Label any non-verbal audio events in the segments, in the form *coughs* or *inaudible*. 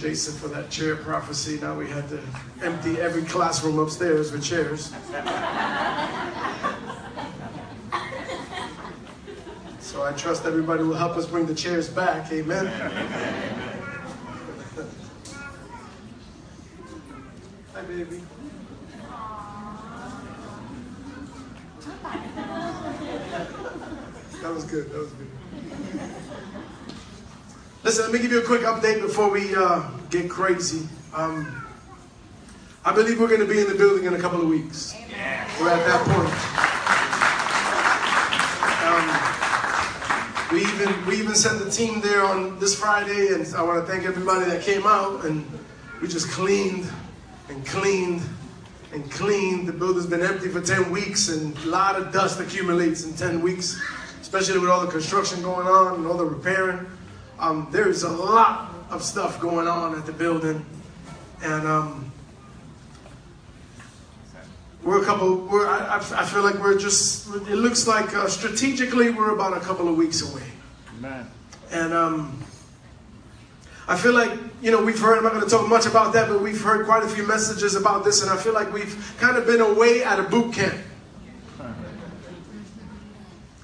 Jason, for that chair prophecy. Now we had to empty every classroom upstairs with chairs. So I trust everybody will help us bring the chairs back. Amen. *laughs* Hi, baby. That was good. That was good. Listen, let me give you a quick update before we uh, get crazy. Um, I believe we're going to be in the building in a couple of weeks. Amen. We're at that point. Um, we even we even sent the team there on this Friday, and I want to thank everybody that came out. And we just cleaned and cleaned and cleaned. The building's been empty for 10 weeks, and a lot of dust accumulates in 10 weeks, especially with all the construction going on and all the repairing. Um, there's a lot of stuff going on at the building, and um, we're a couple. We're I, I, feel like we're just. It looks like uh, strategically we're about a couple of weeks away. Amen. And um, I feel like you know we've heard. I'm not going to talk much about that, but we've heard quite a few messages about this, and I feel like we've kind of been away at a boot camp.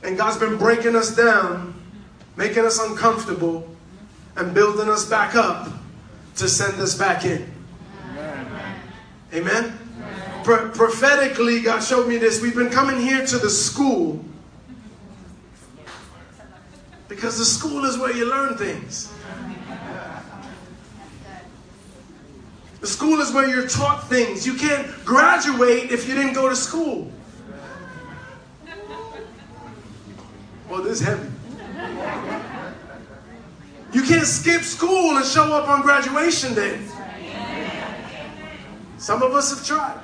And God's been breaking us down making us uncomfortable, and building us back up to send us back in. Amen? Amen? Pro- prophetically, God showed me this. We've been coming here to the school because the school is where you learn things. The school is where you're taught things. You can't graduate if you didn't go to school. Well, this is heavy. You can't skip school and show up on graduation day. Some of us have tried.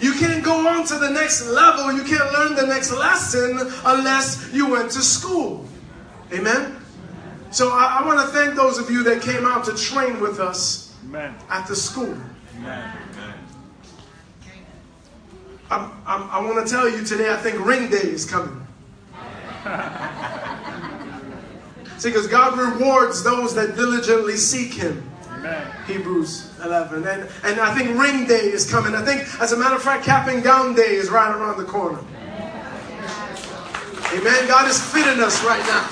You can't go on to the next level. You can't learn the next lesson unless you went to school. Amen? So I, I want to thank those of you that came out to train with us Amen. at the school. Amen. I'm, I'm, i want to tell you today, I think ring day is coming. *laughs* See, because God rewards those that diligently seek Him. Amen. Hebrews 11. And, and I think ring day is coming. I think, as a matter of fact, cap and gown day is right around the corner. Amen. God is fitting us right now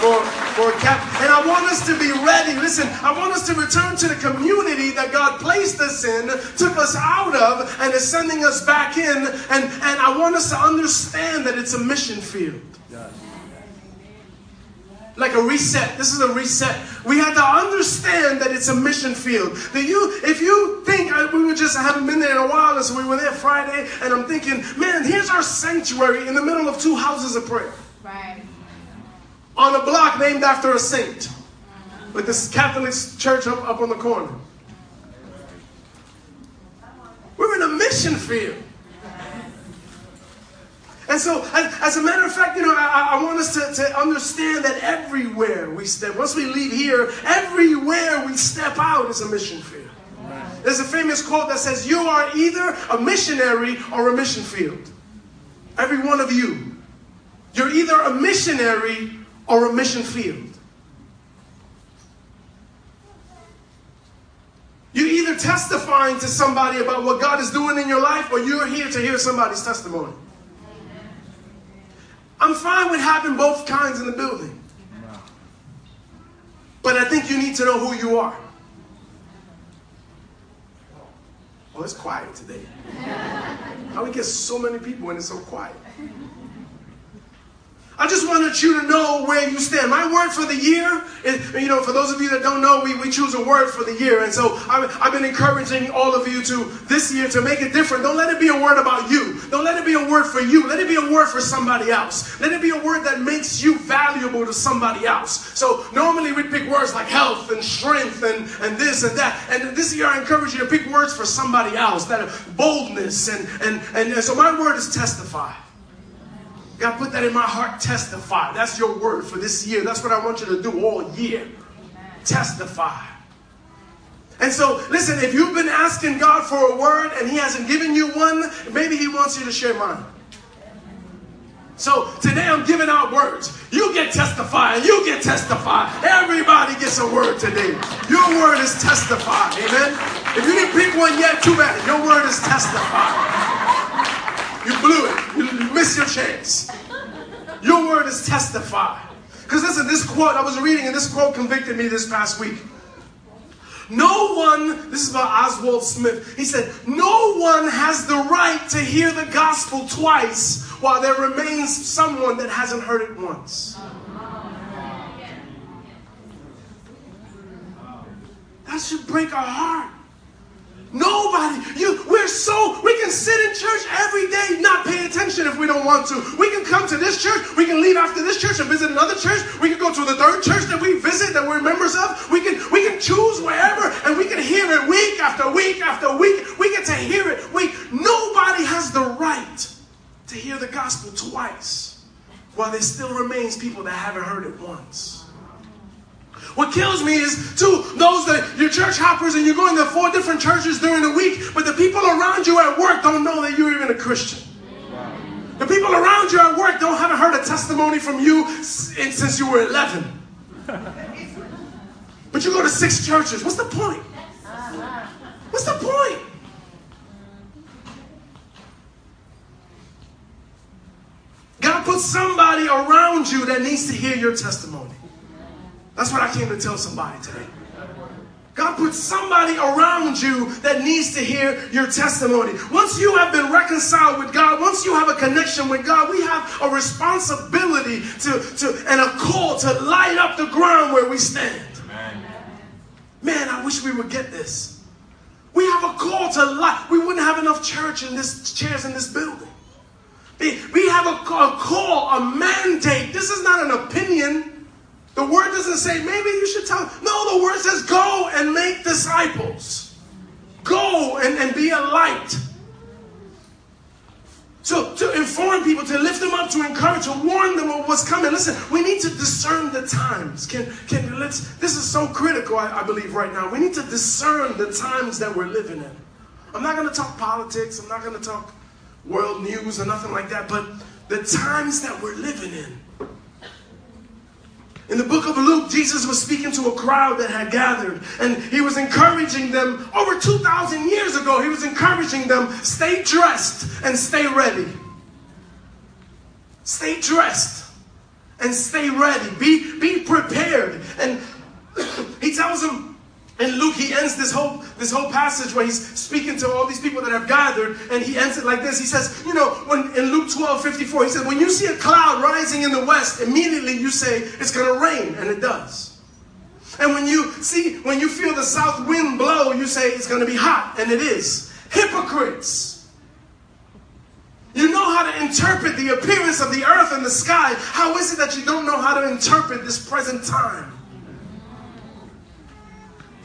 for, for cap. And I want us to be ready. Listen, I want us to return to the community that God placed us in, took us out of, and is sending us back in. And, and I want us to understand that it's a mission field. Yes. Like a reset. This is a reset. We have to understand that it's a mission field. That you, if you think I, we were just I haven't been there in a while, and so we were there Friday, and I'm thinking, man, here's our sanctuary in the middle of two houses of prayer. Right. On a block named after a saint, with this Catholic church up, up on the corner. We're in a mission field. And so, as, a matter of fact, you know, I, I want us to, to understand that everywhere we step, once we leave here, everywhere we step out is a mission field. There's a famous quote that says, You are either a missionary or a mission field. Every one of you. You're either a missionary or a mission field. You're either testifying to somebody about what God is doing in your life or you're here to hear somebody's testimony. I'm fine with having both kinds in the building. But I think you need to know who you are. Oh, it's quiet today. How we get so many people when it's so quiet? I just wanted you to know where you stand. My word for the year, is, you know, for those of you that don't know, we, we choose a word for the year. And so I've, I've been encouraging all of you to this year to make it different. Don't let it be a word about you. Don't let it be a word for you. Let it be a word for somebody else. Let it be a word that makes you valuable to somebody else. So normally we pick words like health and strength and, and this and that. And this year I encourage you to pick words for somebody else that are boldness and, and, and so my word is testify. God put that in my heart. Testify. That's your word for this year. That's what I want you to do all year. Testify. And so, listen, if you've been asking God for a word and He hasn't given you one, maybe He wants you to share mine. So today I'm giving out words. You get testify, you get testify. Everybody gets a word today. Your word is testify. Amen. If you didn't pick one yet, too bad. Your word is testify. You blew it. Missed your chance. Your word is testify. Because listen, this quote I was reading, and this quote convicted me this past week. No one, this is about Oswald Smith. He said, No one has the right to hear the gospel twice while there remains someone that hasn't heard it once. That should break our heart. Nobody. You, we're so, we can sit in church every day, not pay attention if we don't want to. We can come to this church, we can leave after this church and visit another church. We can go to the third church that we visit, that we're members of. We can, we can choose wherever and we can hear it week after week after week. We get to hear it week. Nobody has the right to hear the gospel twice while there still remains people that haven't heard it once. What kills me is, too, those that you're church hoppers and you're going to four different churches during the week, but the people around you at work don't know that you're even a Christian. The people around you at work don't haven't heard a testimony from you since you were 11. But you go to six churches. What's the point? What's the point? God put somebody around you that needs to hear your testimony. That's what I came to tell somebody today. God put somebody around you that needs to hear your testimony. Once you have been reconciled with God, once you have a connection with God, we have a responsibility to, to and a call to light up the ground where we stand. Amen. Man, I wish we would get this. We have a call to light. We wouldn't have enough church in this chairs in this building. We have a, a call, a mandate. This is not an opinion. The word doesn't say, maybe you should tell. No, the word says, go and make disciples. Go and, and be a light. So to inform people, to lift them up, to encourage, to warn them of what's coming. Listen, we need to discern the times. Can can let's this is so critical, I, I believe, right now. We need to discern the times that we're living in. I'm not gonna talk politics, I'm not gonna talk world news or nothing like that, but the times that we're living in. In the book of Luke, Jesus was speaking to a crowd that had gathered, and he was encouraging them over 2,000 years ago. He was encouraging them stay dressed and stay ready. Stay dressed and stay ready. Be, be prepared. And *coughs* he tells them, and Luke, he ends this whole, this whole passage where he's speaking to all these people that have gathered, and he ends it like this. He says, you know, when in Luke 12, 54, he said, when you see a cloud rising in the west, immediately you say it's gonna rain, and it does. And when you see, when you feel the south wind blow, you say it's gonna be hot, and it is. Hypocrites. You know how to interpret the appearance of the earth and the sky. How is it that you don't know how to interpret this present time?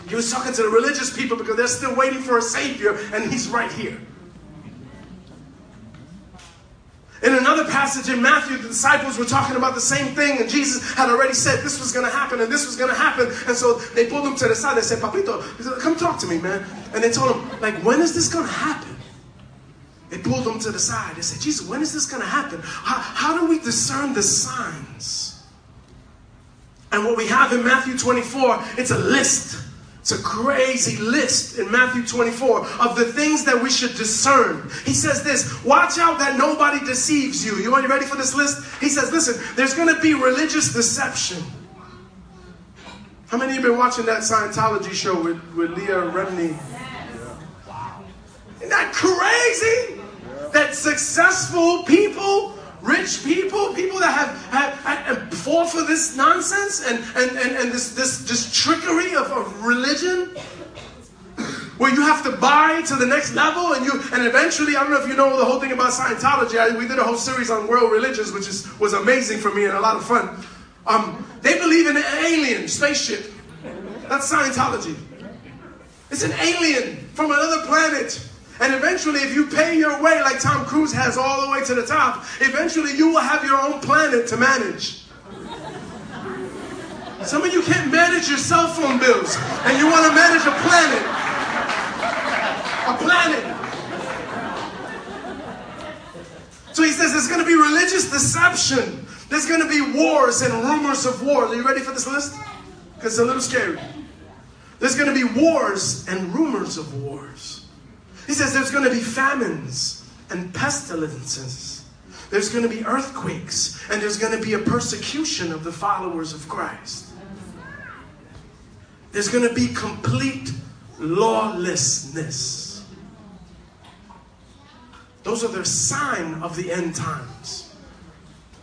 He was talking to the religious people because they're still waiting for a Savior, and He's right here. In another passage in Matthew, the disciples were talking about the same thing, and Jesus had already said this was going to happen and this was going to happen. And so they pulled him to the side. They said, Papito, said, come talk to me, man. And they told him, like, when is this going to happen? They pulled him to the side. They said, Jesus, when is this going to happen? How, how do we discern the signs? And what we have in Matthew 24, it's a list it's a crazy list in Matthew 24 of the things that we should discern. He says this watch out that nobody deceives you. You you ready for this list? He says, listen, there's going to be religious deception. How many of you been watching that Scientology show with, with Leah Remini? Wow. Isn't that crazy? That successful people rich people, people that have, have, have fall for this nonsense and, and, and, and this, this, this trickery of, of religion where you have to buy to the next level and you and eventually I don't know if you know the whole thing about Scientology. I, we did a whole series on world religions, which is was amazing for me and a lot of fun. Um, they believe in an alien spaceship. That's Scientology. It's an alien from another planet and eventually, if you pay your way like Tom Cruise has all the way to the top, eventually you will have your own planet to manage. Some of you can't manage your cell phone bills, and you want to manage a planet. A planet. So he says there's going to be religious deception. There's going to be wars and rumors of wars. Are you ready for this list? Because it's a little scary. There's going to be wars and rumors of wars. He says there's going to be famines and pestilences. There's going to be earthquakes and there's going to be a persecution of the followers of Christ. There's going to be complete lawlessness. Those are the sign of the end times.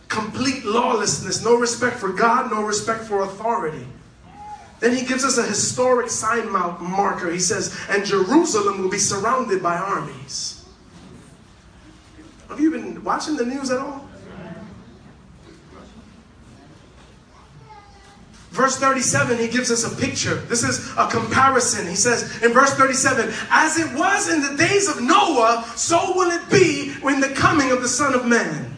Complete lawlessness, no respect for God, no respect for authority. Then he gives us a historic sign marker. He says, and Jerusalem will be surrounded by armies. Have you been watching the news at all? Verse 37, he gives us a picture. This is a comparison. He says in verse 37, as it was in the days of Noah, so will it be in the coming of the Son of Man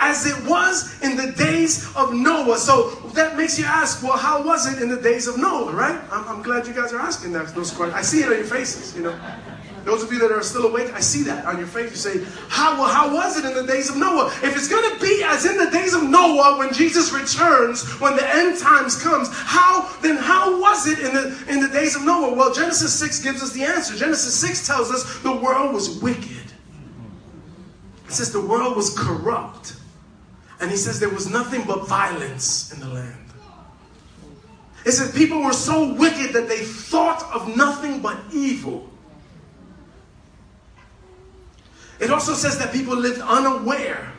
as it was in the days of Noah. So that makes you ask, well, how was it in the days of Noah, right? I'm, I'm glad you guys are asking that, those questions. I see it on your faces, you know. Those of you that are still awake, I see that on your face. You say, how, well, how was it in the days of Noah? If it's going to be as in the days of Noah when Jesus returns, when the end times comes, how, then how was it in the, in the days of Noah? Well, Genesis 6 gives us the answer. Genesis 6 tells us the world was wicked. It says the world was corrupt. And he says there was nothing but violence in the land. It says people were so wicked that they thought of nothing but evil. It also says that people lived unaware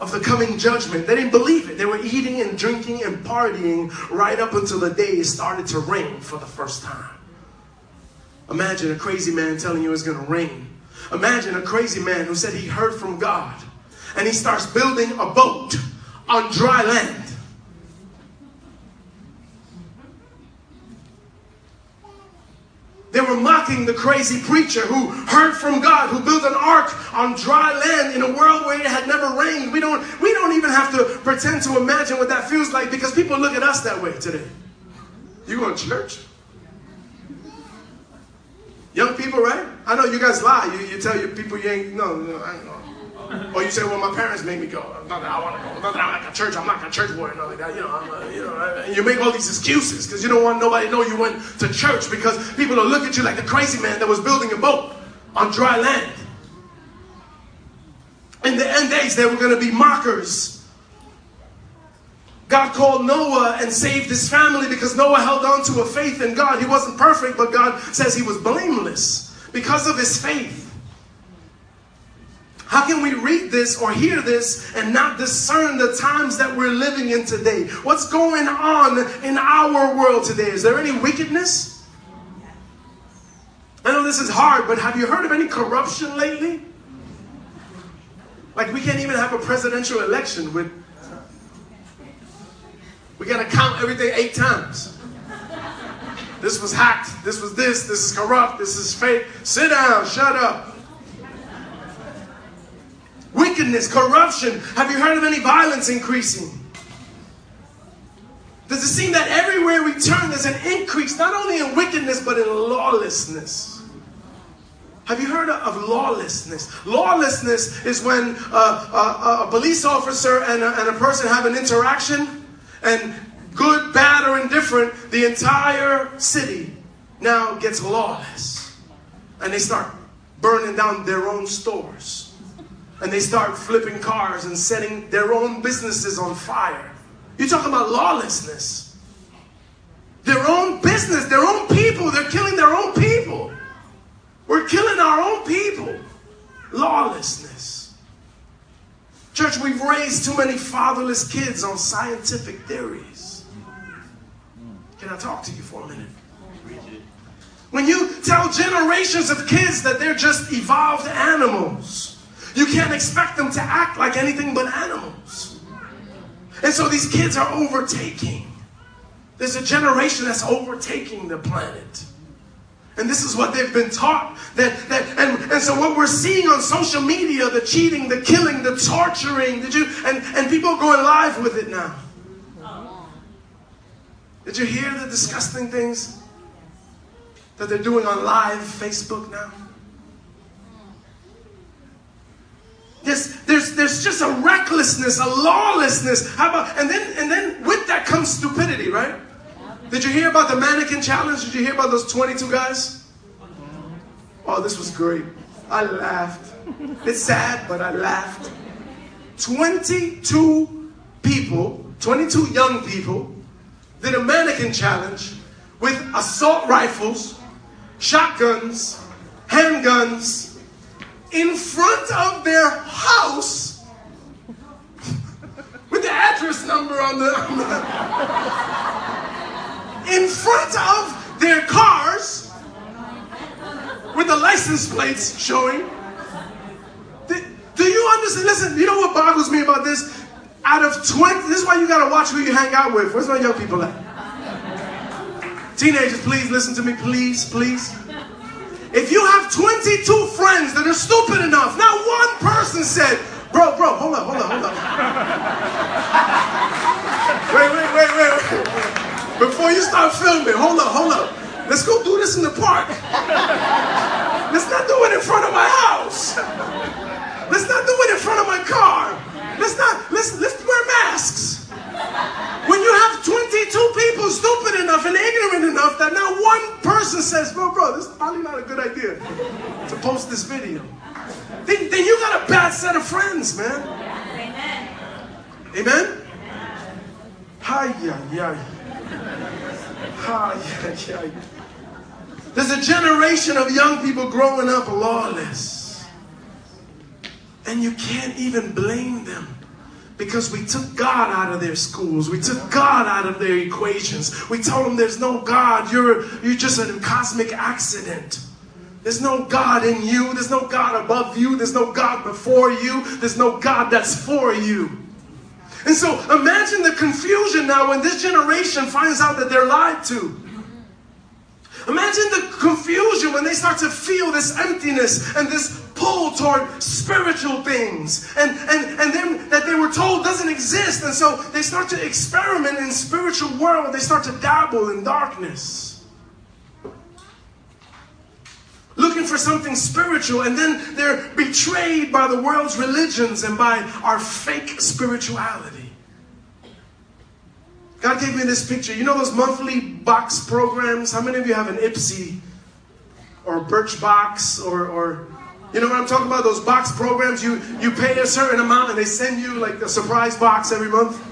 of the coming judgment. They didn't believe it. They were eating and drinking and partying right up until the day it started to rain for the first time. Imagine a crazy man telling you it's going to rain. Imagine a crazy man who said he heard from God and he starts building a boat on dry land. They were mocking the crazy preacher who heard from God, who built an ark on dry land in a world where it had never rained. We don't, we don't even have to pretend to imagine what that feels like because people look at us that way today. You go to church? Young people, right? I know you guys lie. You, you tell your people you ain't, no, no, I don't know. *laughs* Or oh, you say, well, my parents made me go. Not that I want to go. Not that I'm like a church. I'm not a church boy or nothing like that. You know, I'm a, you know, and you make all these excuses because you don't want nobody to know you went to church because people will look at you like the crazy man that was building a boat on dry land. In the end days, there were going to be mockers. God called Noah and saved his family because Noah held on to a faith in God. He wasn't perfect, but God says he was blameless because of his faith. How can we read this or hear this and not discern the times that we're living in today? What's going on in our world today? Is there any wickedness? I know this is hard, but have you heard of any corruption lately? Like we can't even have a presidential election with we gotta count everything eight times. This was hacked, this was this, this is corrupt, this is fake. Sit down, shut up wickedness, corruption. Have you heard of any violence increasing? Does it seem that everywhere we turn there's an increase, not only in wickedness, but in lawlessness? Have you heard of lawlessness? Lawlessness is when a, a, a police officer and a, and a person have an interaction, and good, bad, or indifferent, the entire city now gets lawless. And they start burning down their own stores and they start flipping cars and setting their own businesses on fire. You talk about lawlessness. Their own business, their own people, they're killing their own people. We're killing our own people. Lawlessness. Church, we've raised too many fatherless kids on scientific theories. Can I talk to you for a minute? When you tell generations of kids that they're just evolved animals, you can't expect them to act like anything but animals. And so these kids are overtaking. There's a generation that's overtaking the planet. And this is what they've been taught. That, that and, and so what we're seeing on social media, the cheating, the killing, the torturing, did you and, and people are going live with it now. Did you hear the disgusting things that they're doing on live Facebook now? There's, there's, there's just a recklessness, a lawlessness. How about and then and then with that comes stupidity, right? Did you hear about the mannequin challenge? Did you hear about those 22 guys? Oh, this was great. I laughed. It's sad, but I laughed. 22 people, 22 young people, did a mannequin challenge with assault rifles, shotguns, handguns in front of their house with the address number on the, in front of their cars with the license plates showing. Do you understand? Listen, you know what boggles me about this? Out of 20, this is why you gotta watch who you hang out with. Where's my young people at? Teenagers, please listen to me, please, please. If you have 22 friends that are stupid enough, not one person said, bro, bro, hold up, hold up, hold up. *laughs* wait, wait, wait, wait, wait. Before you start filming, hold up, hold up. Let's go do this in the park. Let's not do it in front of my house. Let's not do it in front of my car. Let's not, let's, let's wear masks. When you have 22 people stupid enough and ignorant enough that not one person says, bro, bro, this is probably not a good idea to post this video. Then, then you got a bad set of friends, man. Amen. Amen? Hi, yeah, yeah. Hi, yeah, yeah. There's a generation of young people growing up lawless. And you can't even blame them because we took God out of their schools. We took God out of their equations. We told them there's no God. You're, you're just a cosmic accident. There's no God in you. There's no God above you. There's no God before you. There's no God that's for you. And so imagine the confusion now when this generation finds out that they're lied to. Imagine the confusion when they start to feel this emptiness and this pull toward spiritual things and, and, and then that they were told doesn't exist. And so they start to experiment in spiritual world. They start to dabble in darkness. Looking for something spiritual, and then they're betrayed by the world's religions and by our fake spirituality. God gave me this picture. You know those monthly box programs? How many of you have an Ipsy or Birchbox or, or you know what I'm talking about? Those box programs. You you pay a certain amount and they send you like a surprise box every month.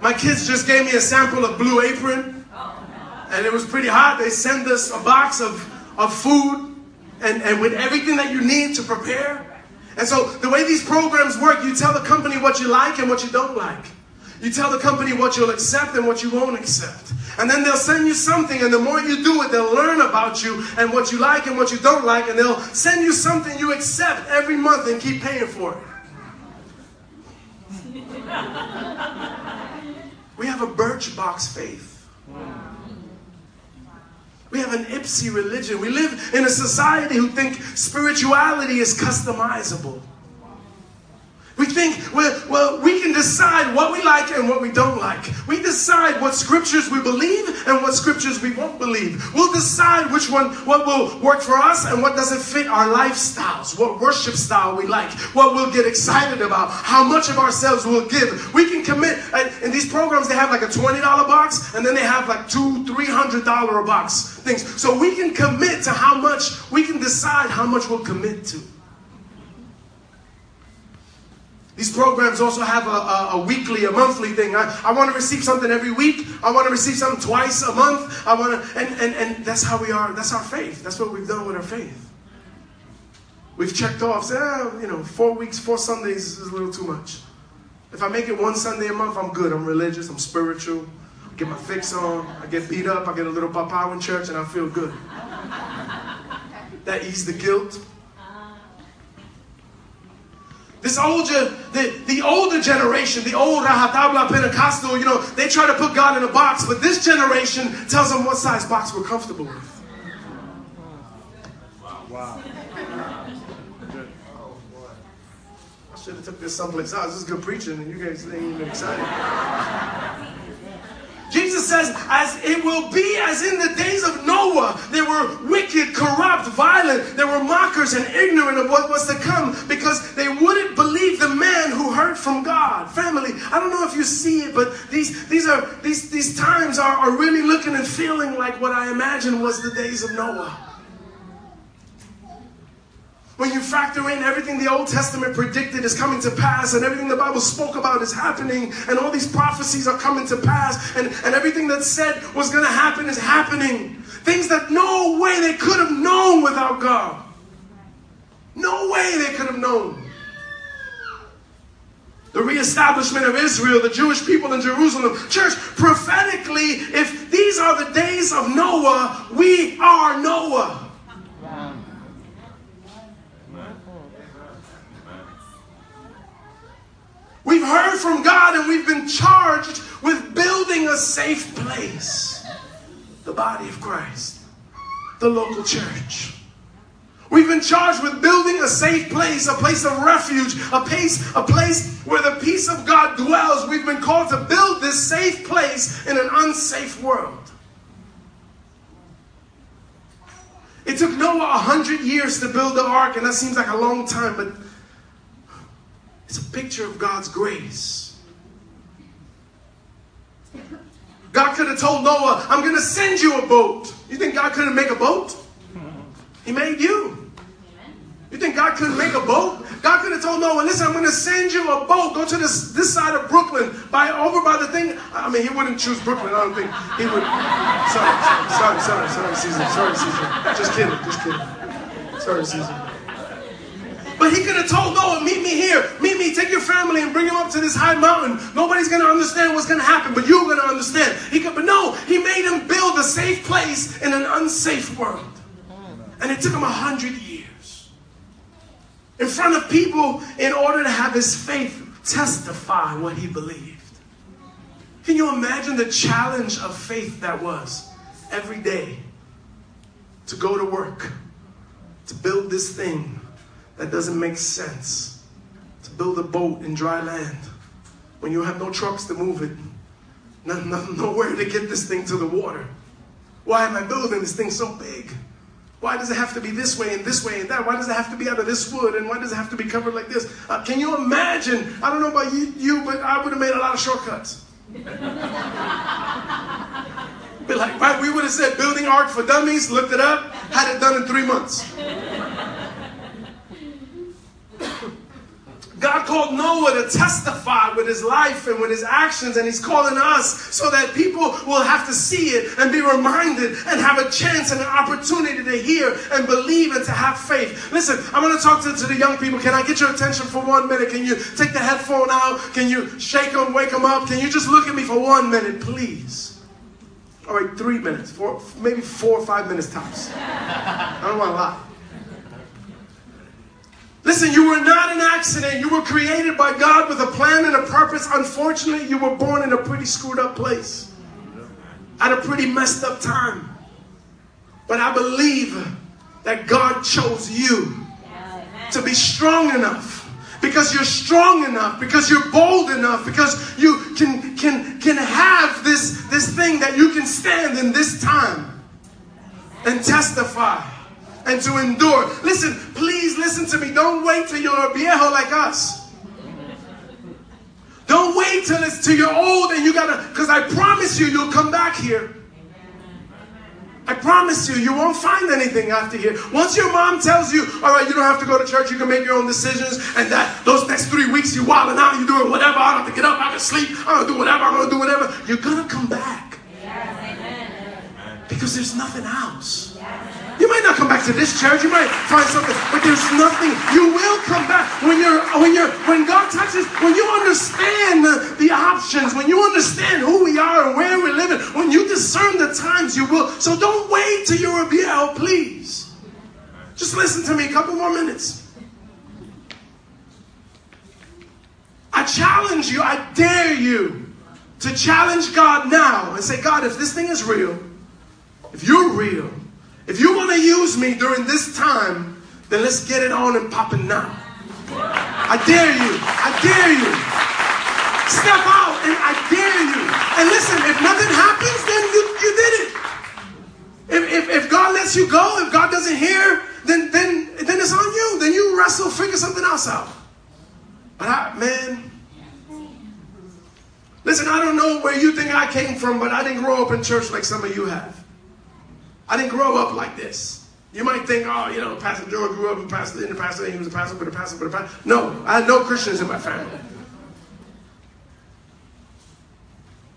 My kids just gave me a sample of Blue Apron, and it was pretty hot. They send us a box of, of food and, and with everything that you need to prepare. And so the way these programs work, you tell the company what you like and what you don't like. You tell the company what you'll accept and what you won't accept. And then they'll send you something, and the more you do it, they'll learn about you and what you like and what you don't like, and they'll send you something you accept every month and keep paying for it. *laughs* we have a Birchbox faith. We have an Ipsy religion. We live in a society who think spirituality is customizable. We think, well, well, we can decide what we like and what we don't like. We decide what scriptures we believe and what scriptures we won't believe. We'll decide which one, what will work for us and what doesn't fit our lifestyles, what worship style we like, what we'll get excited about, how much of ourselves we'll give. We can commit. In these programs, they have like a $20 box and then they have like two, $300 a box things. So we can commit to how much, we can decide how much we'll commit to. These programs also have a, a, a, weekly, a monthly thing. I, I want to receive something every week. I want to receive something twice a month. I want to, and, and, and that's how we are. That's our faith. That's what we've done with our faith. We've checked off, say, oh, you know, four weeks, four Sundays is a little too much. If I make it one Sunday a month, I'm good. I'm religious. I'm spiritual. I get my fix on. I get beat up. I get a little papa in church, and I feel good. That ease the guilt. This older, the, the older generation, the old Rajatabla Pentecostal, you know, they try to put God in a box, but this generation tells them what size box we're comfortable with. Wow. wow. I should have took this someplace else. This is good preaching, and you guys ain't even excited. Jesus says, as it will be as in the days of Noah, they were wicked, corrupt, violent, they were mockers and ignorant of what was to come because from God. Family, I don't know if you see it, but these these are these these times are, are really looking and feeling like what I imagine was the days of Noah. When you factor in everything the Old Testament predicted is coming to pass, and everything the Bible spoke about is happening, and all these prophecies are coming to pass, and, and everything that said was going to happen is happening. Things that no way they could have known without God. No way they could have known. The reestablishment of Israel, the Jewish people in Jerusalem. Church, prophetically, if these are the days of Noah, we are Noah. We've heard from God and we've been charged with building a safe place. The body of Christ, the local church. We've been charged with building a safe place, a place of refuge, a place, a place where the peace of God dwells. We've been called to build this safe place in an unsafe world. It took Noah a hundred years to build the ark, and that seems like a long time, but it's a picture of God's grace. God could have told Noah, I'm going to send you a boat. You think God couldn't make a boat? He made you. You think God couldn't make a boat? God could have told Noah, listen, I'm going to send you a boat. Go to this, this side of Brooklyn, by over by the thing. I mean, he wouldn't choose Brooklyn. I don't think he would. Sorry, sorry, sorry, sorry, sorry, Caesar. Sorry, Caesar. Just kidding, just kidding. Sorry, Caesar. But he could have told Noah, meet me here, meet me, take your family and bring them up to this high mountain. Nobody's going to understand what's going to happen, but you're going to understand. He could, but no, he made him build a safe place in an unsafe world. And it took him a hundred years. In front of people in order to have his faith testify what he believed. Can you imagine the challenge of faith that was every day to go to work, to build this thing that doesn't make sense. To build a boat in dry land when you have no trucks to move it, no, no, *laughs* nowhere to get this thing to the water. Why am I building this thing so big? Why does it have to be this way and this way and that? Why does it have to be out of this wood and why does it have to be covered like this? Uh, can you imagine? I don't know about you, you, but I would have made a lot of shortcuts. *laughs* be like, right? We would have said building ark for dummies, looked it up, had it done in three months. God called Noah to testify with his life and with his actions, and he's calling us so that people will have to see it and be reminded and have a chance and an opportunity to hear and believe and to have faith. Listen, I'm going to talk to, the young people. Can I get your attention for one minute? Can you take the headphone out? Can you shake them, wake them up? Can you just look at me for one minute, please? All right, three minutes, four, maybe four or five minutes tops. I don't want to lot. Listen, you were not an accident. You were created by God with a plan and a purpose. Unfortunately, you were born in a pretty screwed up place at a pretty messed up time. But I believe that God chose you to be strong enough because you're strong enough because you're bold enough because you can can can have this this thing that you can stand in this time and testify and to endure. Listen, please listen to me. Don't wait till you're a viejo like us. Don't wait till it's till you're old and you gotta, because I promise you, you'll come back here. I promise you, you won't find anything after here. Once your mom tells you, all right, you don't have to go to church, you can make your own decisions, and that those next three weeks you wilding out, you doing whatever, I don't have to get up, I can sleep, I'm gonna do whatever, I'm gonna do whatever, you're gonna come back. Because there's nothing else. You might not come back to this church. You might find something, but there's nothing. You will come back when you're when you're when God touches. When you understand the, the options. When you understand who we are and where we're living. When you discern the times, you will. So don't wait till you're a viejo, please. Just listen to me a couple more minutes. I challenge you. I dare you to challenge God now and say, God, if this thing is real, if you're real if you want to use me during this time, then let's get it on and popping now. I dare you. I dare you. Step out and I dare you. And listen, if nothing happens, then you, you did it. If, if, if God lets you go, if God doesn't hear, then, then, then it's on you. Then you wrestle, figure something else out. But I, man, listen, I don't know where you think I came from, but I didn't grow up in church like some of you have. I didn't grow up like this. You might think, oh, you know, Pastor Joe grew up in pastor, in the pastor, and he was a pastor, but a pastor, but a pastor. No, I had no Christians in my family.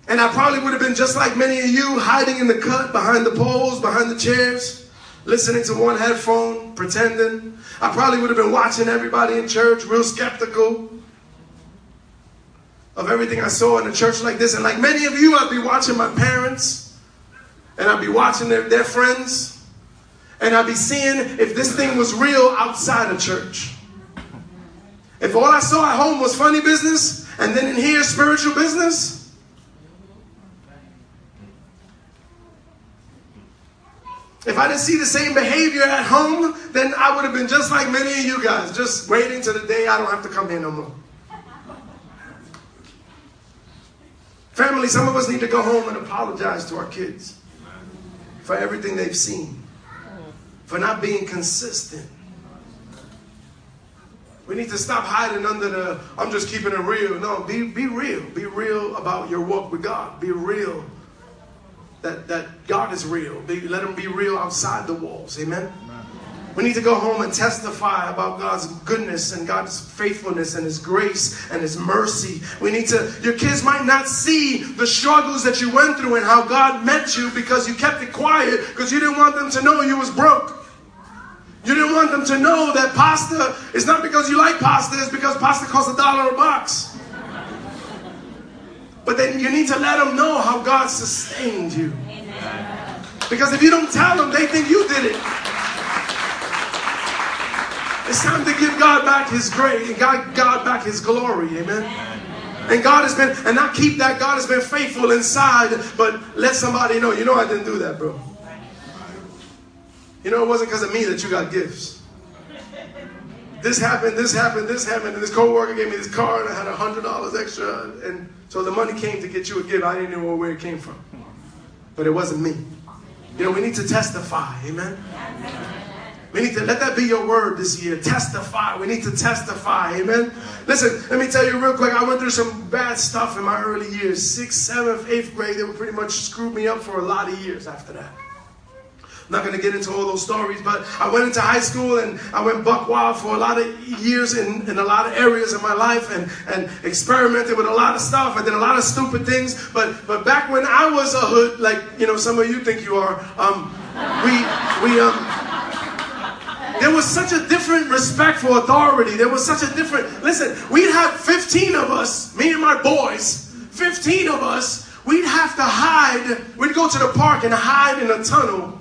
And I probably would have been just like many of you, hiding in the cut, behind the poles, behind the chairs, listening to one headphone, pretending. I probably would have been watching everybody in church, real skeptical of everything I saw in a church like this. And like many of you, I'd be watching my parents, and I'd be watching their, their friends, and I'd be seeing if this thing was real outside of church. If all I saw at home was funny business, and then in here, spiritual business, If I didn't see the same behavior at home, then I would have been just like many of you guys, just waiting to the day I don't have to come here no more. Family, some of us need to go home and apologize to our kids for everything they've seen, for not being consistent. We need to stop hiding under the, I'm just keeping it real. No, be, be real. Be real about your walk with God. Be real that, that God is real. Be, let him be real outside the walls. Amen? We need to go home and testify about God's goodness and God's faithfulness and His grace and His mercy. We need to, your kids might not see the struggles that you went through and how God met you because you kept it quiet because you didn't want them to know you was broke. You didn't want them to know that pasta is not because you like pasta, it's because pasta costs a dollar a box. But then you need to let them know how God sustained you. Because if you don't tell them, they think you did it. It's time to give God back His grace and God, God back His glory. Amen. And God has been, and I keep that, God has been faithful inside, but let somebody know, you know, I didn't do that, bro. You know, it wasn't because of me that you got gifts. This happened, this happened, this happened, and this coworker gave me this car, and I had a hundred dollars extra, and so the money came to get you a gift. I didn't know where it came from. But it wasn't me. You know, we need to testify. Amen. We need to let that be your word this year. Testify. We need to testify. Amen. Listen, let me tell you real quick. I went through some bad stuff in my early years. Sixth, seventh, eighth grade. They were pretty much screwed me up for a lot of years after that. I'm not going to get into all those stories, but I went into high school and I went buck wild for a lot of years in, in a lot of areas of my life and, and experimented with a lot of stuff. I did a lot of stupid things. But but back when I was a hood, like you know some of you think you are, um, we we um there was such a different respect for authority. There was such a different, listen, we'd have 15 of us, me and my boys, 15 of us, we'd have to hide. We'd go to the park and hide in a tunnel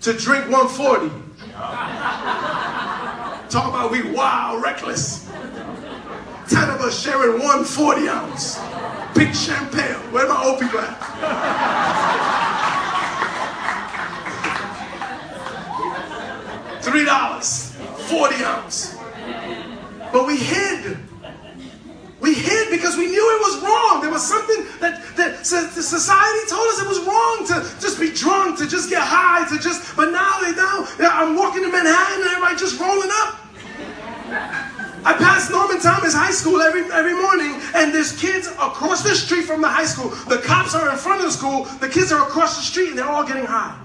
to drink 140. Talk about we wild, reckless. Ten of us sharing one 40 ounce. Big champagne. Where my people at? Three dollars, 40 ounce. But we hid. We hid because we knew it was wrong. There was something that, that the society told us it was wrong to just be drunk, to just get high, to just. But now they now I'm walking to Manhattan and everybody just rolling up. I pass Norman Thomas High School every every morning, and there's kids across the street from the high school. The cops are in front of the school. The kids are across the street, and they're all getting high.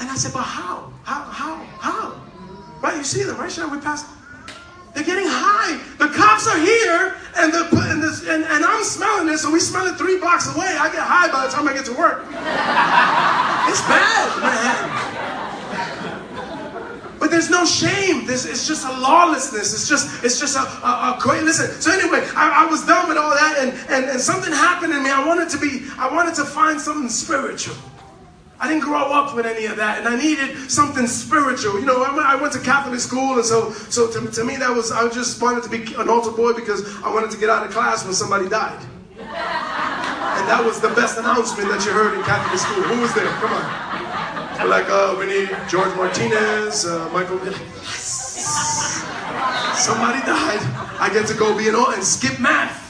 And I said, "But how? How? How? How? Right? You see them, right? Should we pass?" They're getting high. The cops are here, and, the, and, this, and, and I'm smelling this, so we smell it three blocks away. I get high by the time I get to work. it's bad, man. But there's no shame. This it's just a lawlessness. It's just it's just a, a, a great listen. So anyway, I, I, was done with all that, and, and, and something happened in me. I wanted to be. I wanted to find something spiritual. I didn't grow up with any of that, and I needed something spiritual. You know, I went to Catholic school, and so, so to, to me, that was I just wanted to be an altar boy because I wanted to get out of class when somebody died. And that was the best announcement that you heard in Catholic school. Who was there? Come on. Like, uh, we need George Martinez, uh, Michael. Yes. Somebody died. I get to go be an altar and skip math.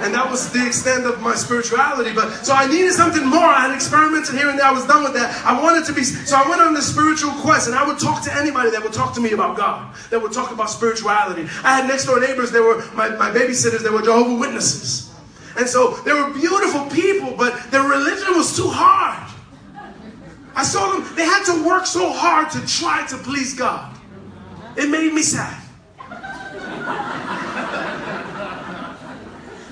And that was the extent of my spirituality. But so I needed something more. I had experimented here and there. I was done with that. I wanted to be. So I went on this spiritual quest, and I would talk to anybody that would talk to me about God, that would talk about spirituality. I had next door neighbors. They were my, my babysitters. They were Jehovah Witnesses, and so they were beautiful people, but their religion was too hard. I saw them. They had to work so hard to try to please God. It made me sad.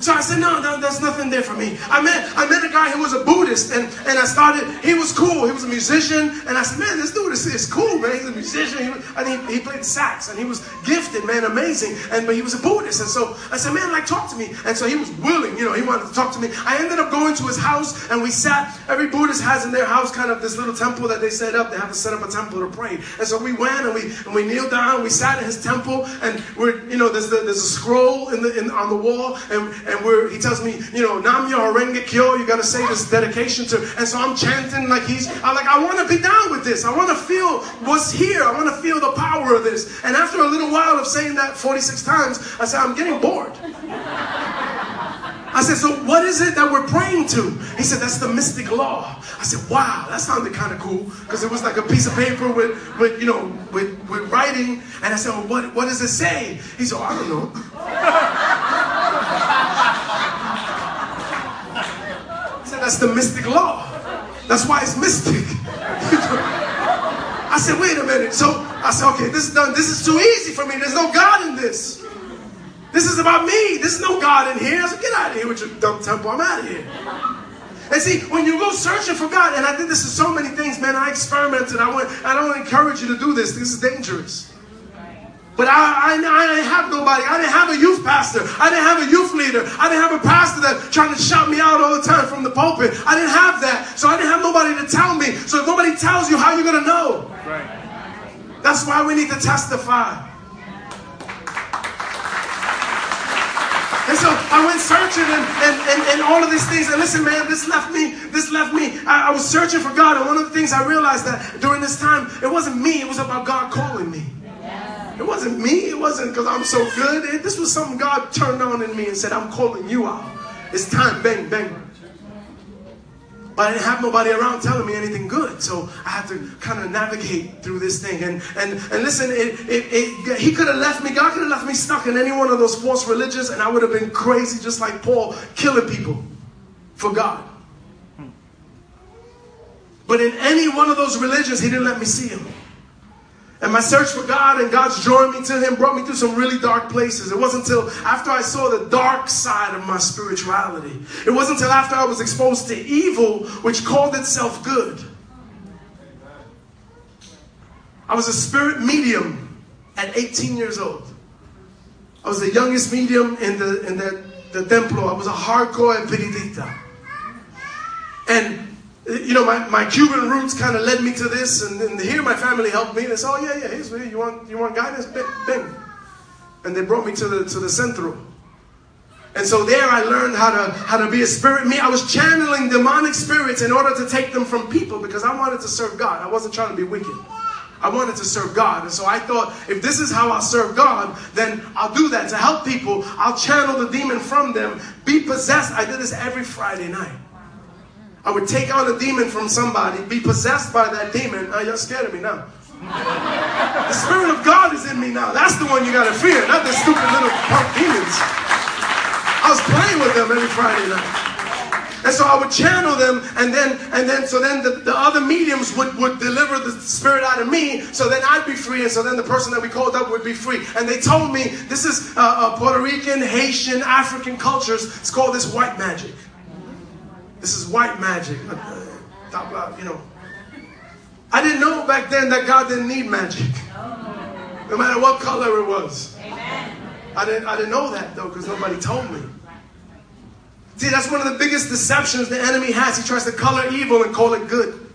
So I said, no, no, there's nothing there for me. I met, I met a guy who was a Buddhist, and, and I started, he was cool. He was a musician, and I said, man, this dude is, is cool, man. He's a musician. He, and he, he played sax, and he was gifted, man, amazing. And but he was a Buddhist, and so I said, man, like, talk to me. And so he was willing, you know, he wanted to talk to me. I ended up going to his house, and we sat. Every Buddhist has in their house kind of this little temple that they set up. They have to set up a temple to pray. And so we went, and we and we kneeled down. We sat in his temple, and we're, you know, there's the, there's a scroll in the in, on the wall, and and and we're, he tells me, you know, Nam Myoho Renge Kyo, you got to say this dedication to, and so I'm chanting like he's, I'm like, I want to be down with this. I want to feel what's here. I want to feel the power of this. And after a little while of saying that 46 times, I said, I'm getting bored. I said, so what is it that we're praying to? He said, that's the mystic law. I said, wow, that sounded kind of cool because it was like a piece of paper with, with you know, with, with writing. And I said, well, what, what does it say? He said, oh, I don't know. *laughs* He said, that's the mystic law. That's why it's mystic. *laughs* I said, wait a minute. So I said, okay, this is done. This is too easy for me. There's no God in this. This is about me. There's no God in here. I said, get out of here with your dumb temple. I'm out of here. And see, when you go searching for God, and I did this in so many things, man, I experimented. I went, I don't encourage you to do this. This is dangerous. But I, I, I didn't have nobody. I didn't have a youth pastor. I didn't have a youth leader. I didn't have a pastor that trying to shout me out all the time from the pulpit. I didn't have that. So I didn't have nobody to tell me. So if nobody tells you, how are you going to know? Right. That's why we need to testify. And so I went searching and, and, and, and, all of these things. And listen, man, this left me, this left me. I, I was searching for God. And one of the things I realized that during this time, it wasn't me, it was about God calling me. It wasn't me. It wasn't because I'm so good. It, this was something God turned on in me and said, I'm calling you out. It's time. Bang, bang. But I didn't have nobody around telling me anything good. So I had to kind of navigate through this thing. And and, and listen, it, it, it, he could have left me, God could have left me stuck in any one of those false religions, and I would have been crazy just like Paul, killing people for God. Hmm. But in any one of those religions, he didn't let me see him. And my search for God and God's drawing me to Him brought me through some really dark places. It wasn't until after I saw the dark side of my spirituality. It wasn't until after I was exposed to evil, which called itself good. I was a spirit medium at 18 years old. I was the youngest medium in the in the, the templo. I was a hardcore espiritista. And you know, my, my Cuban roots kind of led me to this, and, and here my family helped me. And They said, "Oh yeah, yeah, here's where you want you want guidance, bing, and they brought me to the to the centro. And so there I learned how to how to be a spirit. Me, I was channeling demonic spirits in order to take them from people because I wanted to serve God. I wasn't trying to be wicked. I wanted to serve God. And so I thought, if this is how I serve God, then I'll do that to help people. I'll channel the demon from them, be possessed. I did this every Friday night. I would take on a demon from somebody, be possessed by that demon. Now you're scared of me now. the Spirit of God is in me now. That's the one you gotta fear, not the stupid little punk demons. I was playing with them every Friday night. And so I would channel them, and then and then so then the, the other mediums would, would deliver the spirit out of me, so then I'd be free, and so then the person that we called up would be free. And they told me this is uh, uh, Puerto Rican, Haitian, African cultures. It's called this white magic. This is white magic. You know. I didn't know back then that God didn't need magic. No matter what color it was. I didn't, I didn't know that though because nobody told me. See, that's one of the biggest deceptions the enemy has. He tries to color evil and call it good.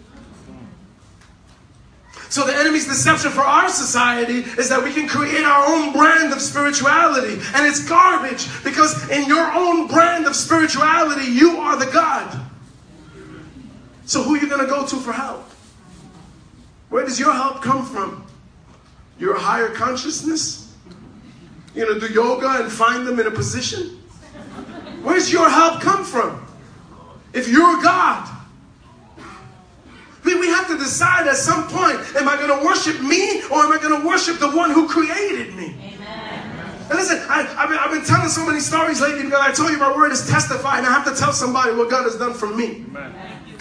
So the enemy's deception for our society is that we can create our own brand of spirituality. And it's garbage because in your own brand of spirituality, you are the God. So who are you going to go to for help? Where does your help come from? Your higher consciousness? You're going to do yoga and find them in a position? Where's your help come from? If you're God. We, we have to decide at some point am I going to worship me or am I going to worship the one who created me? And listen, I, have been, I've been telling so many stories lately because I told you my word is testify, and I have to tell somebody what God has done for me.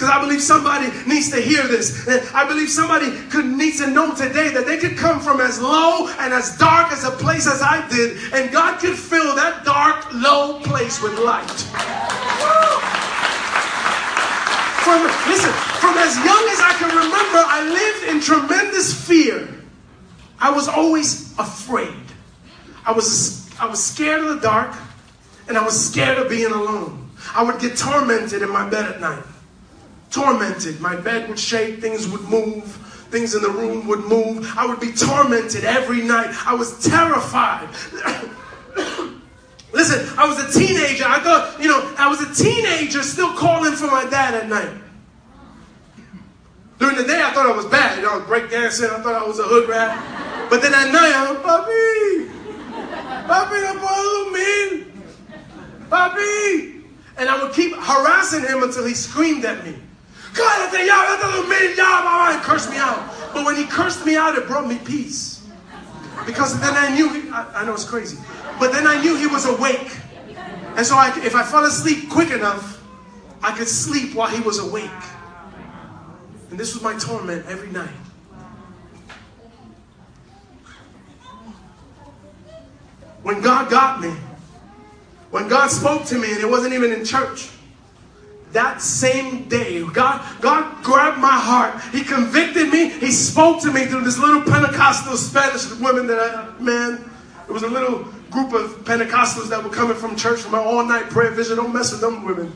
Because I believe somebody needs to hear this. And I believe somebody could needs to know today that they could come from as low and as dark as a place as I did, and God could fill that dark, low place with light. From, listen, from as young as I can remember, I lived in tremendous fear. I was always afraid. I was, I was scared of the dark, and I was scared of being alone. I would get tormented in my bed at night. Tormented. My bed would shake, things would move, things in the room would move. I would be tormented every night. I was terrified. *coughs* Listen, I was a teenager. I thought, you know, I was a teenager still calling for my dad at night. During the day, I thought I was bad. You know, I was breakdancing. I thought I was a hood rat. But then at night, I'm, Papi, Papi, no puedo dormir. Papi. And I would keep harassing him until he screamed at me. Cállate ya, vete a dormir ya, mamá, and cursed me out. But when he cursed me out, it brought me peace. Because then I knew, he, I, I know it's crazy, but then I knew he was awake. And so I, if I fell asleep quick enough, I could sleep while he was awake. And this was my torment every night. When God got me, when God spoke to me, and it wasn't even in church, that same day, God, God grabbed my heart. He convicted me. He spoke to me through this little Pentecostal Spanish women that I, man, it was a little group of Pentecostals that were coming from church from my all-night prayer vision. Don't mess with them women.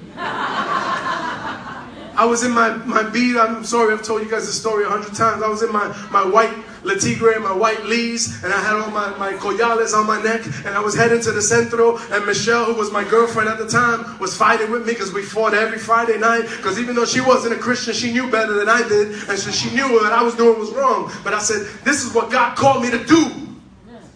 I was in my, my beat. I'm sorry, I've told you guys this story a hundred times. I was in my, my white Le Tigre, my white leaves, and I had all my, my collares on my neck, and I was heading to the centro, and Michelle, who was my girlfriend at the time, was fighting with me because we fought every Friday night, because even though she wasn't a Christian, she knew better than I did, and so she knew what I was doing was wrong. But I said, this is what God called me to do.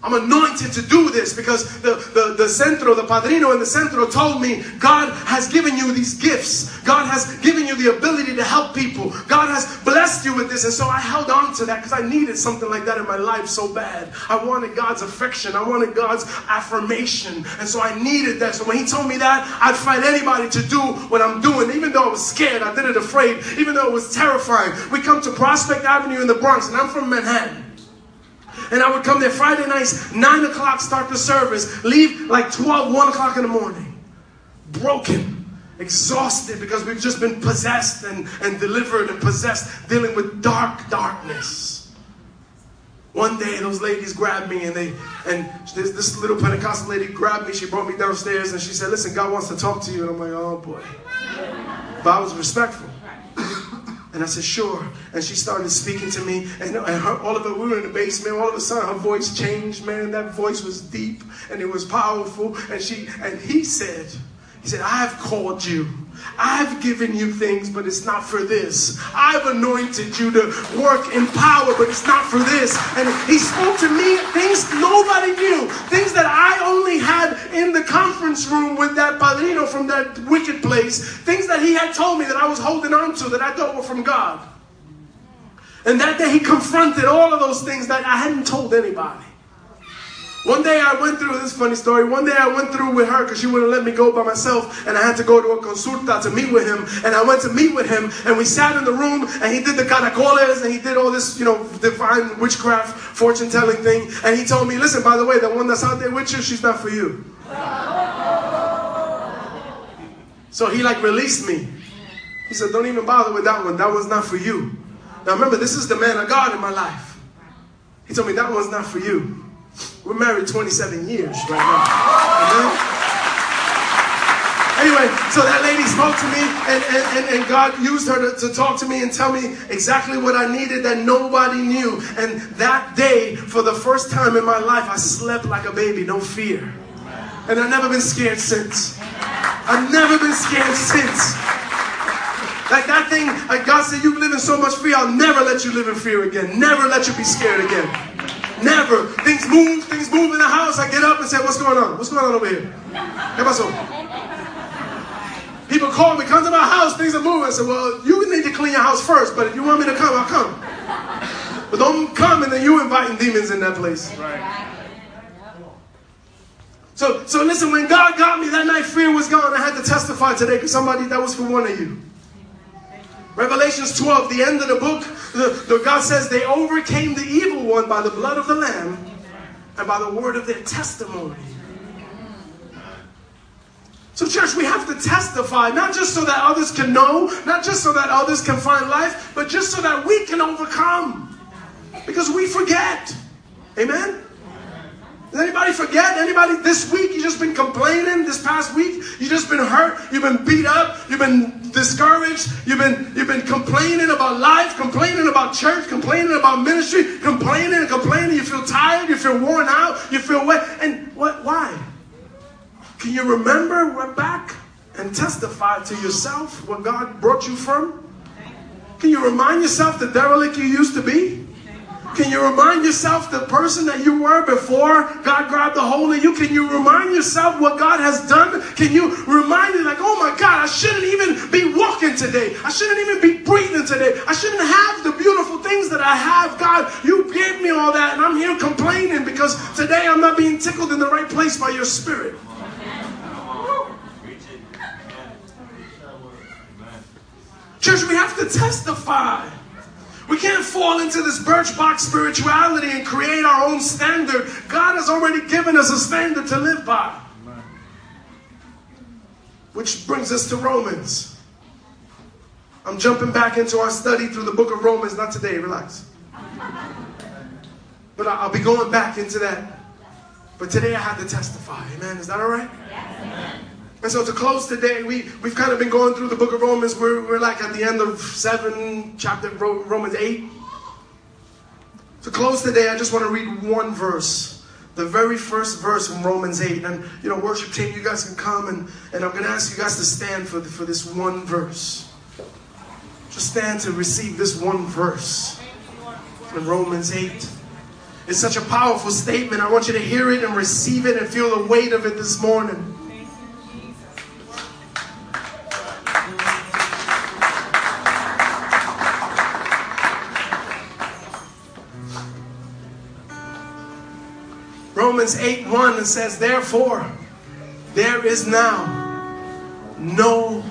I'm anointed to do this because the, the, the centro, the padrino in the centro told me God has given you these gifts. God has given you the ability to help people. God has blessed you with this. And so I held on to that because I needed something like that in my life so bad. I wanted God's affection. I wanted God's affirmation. And so I needed that. So when he told me that, I'd fight anybody to do what I'm doing. Even though I was scared, I did it afraid. Even though it was terrifying. We come to Prospect Avenue in the Bronx and I'm from Manhattan. And I would come there Friday nights, 9 o'clock, start the service, leave like 12, 1 o'clock in the morning. Broken, exhausted because we've just been possessed and, and delivered and possessed, dealing with dark darkness. One day, those ladies grabbed me, and they and this, this little Pentecostal lady grabbed me. She brought me downstairs, and she said, "Listen, God wants to talk to you." And I'm like, "Oh boy," but I was respectful. And I said, sure. And she started speaking to me. And, and her, all of it, we were in the basement. All of a sudden, her voice changed, man. That voice was deep and it was powerful. And she and he said, he said, I've called you. I've given you things, but it's not for this. I've anointed you to work in power, but it's not for this. And he spoke to me things nobody knew, things that I only had in the conference room with that padrino from that wicked place, things that he had told me that I was holding on to that I thought were from God. And that day he confronted all of those things that I hadn't told anybody. One day I went through this funny story. One day I went through with her because she wouldn't let me go by myself, and I had to go to a consulta to meet with him. And I went to meet with him, and we sat in the room, and he did the caracoles, and he did all this, you know, divine witchcraft, fortune telling thing. And he told me, listen, by the way, the one that's out there with you, she's not for you. So he like released me. He said, don't even bother with that one. That one's not for you. Now remember, this is the man of God in my life. He told me that one's not for you. We're married 27 years right now. Amen? Anyway, so that lady spoke to me, and, and, and, God used her to, to talk to me and tell me exactly what I needed that nobody knew. And that day, for the first time in my life, I slept like a baby, no fear. And I've never been scared since. I've never been scared since. Like that thing, like God said, you live in so much fear, I'll never let you live in fear again. Never let you be scared again. Never. Things move, things move in the house. I get up and say, What's going on? What's going on over here? ¿Qué pasó? People call me, come to my house, things are moving. I said, Well, you need to clean your house first, but if you want me to come, I'll come. But don't come and then you inviting demons in that place. Right. So, so listen, when God got me that night, fear was gone. I had to testify today because somebody, that was for one of you. Revelations 12, the end of the book, the, the, God says they overcame the evil one by the blood of the Lamb and by the word of their testimony. So, church, we have to testify, not just so that others can know, not just so that others can find life, but just so that we can overcome. Because we forget. Amen? Does anybody forget? Anybody this week you just been complaining? This past week you just been hurt. You've been beat up. You've been discouraged. You've been you've been complaining about life, complaining about church, complaining about ministry, complaining and complaining. You feel tired. You feel worn out. You feel wet. And what? Why? Can you remember? We're back and testify to yourself what God brought you from. Can you remind yourself the derelict you used to be? Can you remind yourself the person that you were before God grabbed a hold of you? Can you remind yourself what God has done? Can you remind you, like, oh my God, I shouldn't even be walking today. I shouldn't even be breathing today. I shouldn't have the beautiful things that I have. God, you gave me all that, and I'm here complaining because today I'm not being tickled in the right place by your spirit. Church, we have to testify. We can't fall into this birchbox spirituality and create our own standard. God has already given us a standard to live by. Which brings us to Romans. I'm jumping back into our study through the book of Romans, not today, relax. But I'll be going back into that. But today I had to testify. Amen. Is that all right? Yes. And so to close today, we, we've kind of been going through the book of Romans. We're, we're like at the end of 7, chapter Romans 8. To close today, I just want to read one verse. The very first verse from Romans 8. And, you know, worship team, you guys can come and, and I'm going to ask you guys to stand for, the, for this one verse. Just stand to receive this one verse in Romans 8. It's such a powerful statement. I want you to hear it and receive it and feel the weight of it this morning. Romans 8 1 and says, Therefore, there is now no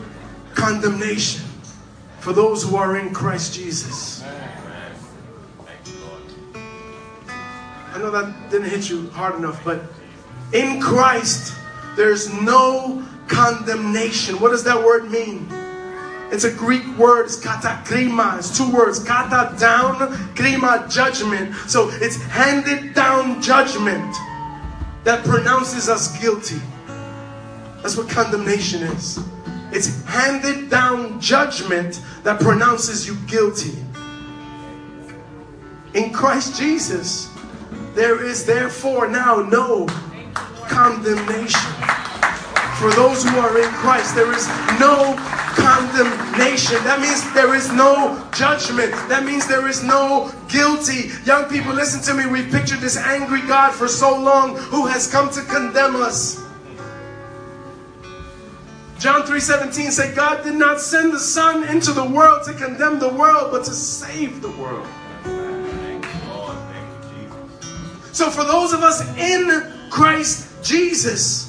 condemnation for those who are in Christ Jesus. I know that didn't hit you hard enough, but in Christ, there's no condemnation. What does that word mean? It's a Greek word, it's katakrima. It's two words. Kata down, krima judgment. So it's handed down judgment that pronounces us guilty. That's what condemnation is. It's handed down judgment that pronounces you guilty. In Christ Jesus, there is therefore now no condemnation. For those who are in Christ, there is no condemnation. That means there is no judgment. That means there is no guilty. Young people, listen to me. We've pictured this angry God for so long who has come to condemn us. John 3:17 said God did not send the son into the world to condemn the world but to save the world. So for those of us in Christ Jesus,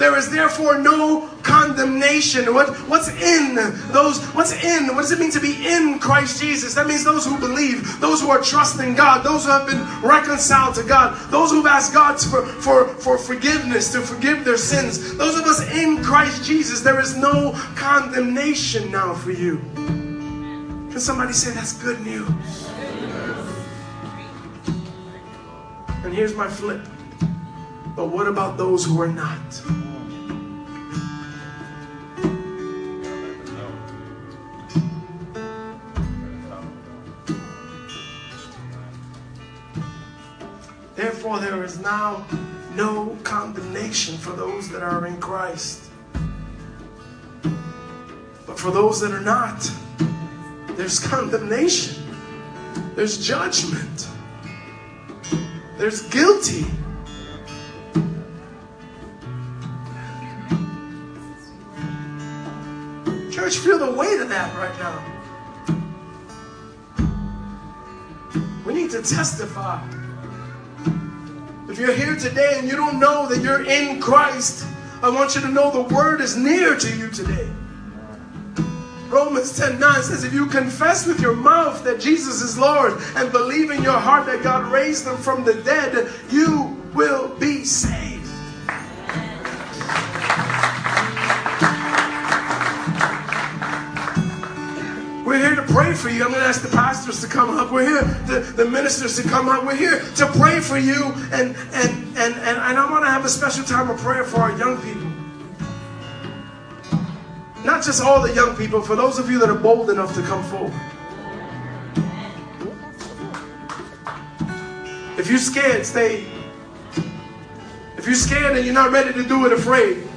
there is therefore no condemnation. What, what's in those? What's in? What does it mean to be in Christ Jesus? That means those who believe, those who are trusting God, those who have been reconciled to God, those who've asked God for, for, for forgiveness, to forgive their sins. Those of us in Christ Jesus, there is no condemnation now for you. Can somebody say that's good news? And here's my flip. But what about those who are not? Therefore, there is now no condemnation for those that are in Christ. But for those that are not, there's condemnation, there's judgment. There's guilty. Feel the weight of that right now. We need to testify. If you're here today and you don't know that you're in Christ, I want you to know the word is near to you today. Romans 10 9 says, If you confess with your mouth that Jesus is Lord and believe in your heart that God raised him from the dead, you will be saved. Ask the pastors to come up. We're here, the, the ministers to come up. We're here to pray for you. And, and, and, and, and I want to have a special time of prayer for our young people. Not just all the young people, for those of you that are bold enough to come forward. If you're scared, stay. If you're scared and you're not ready to do it afraid,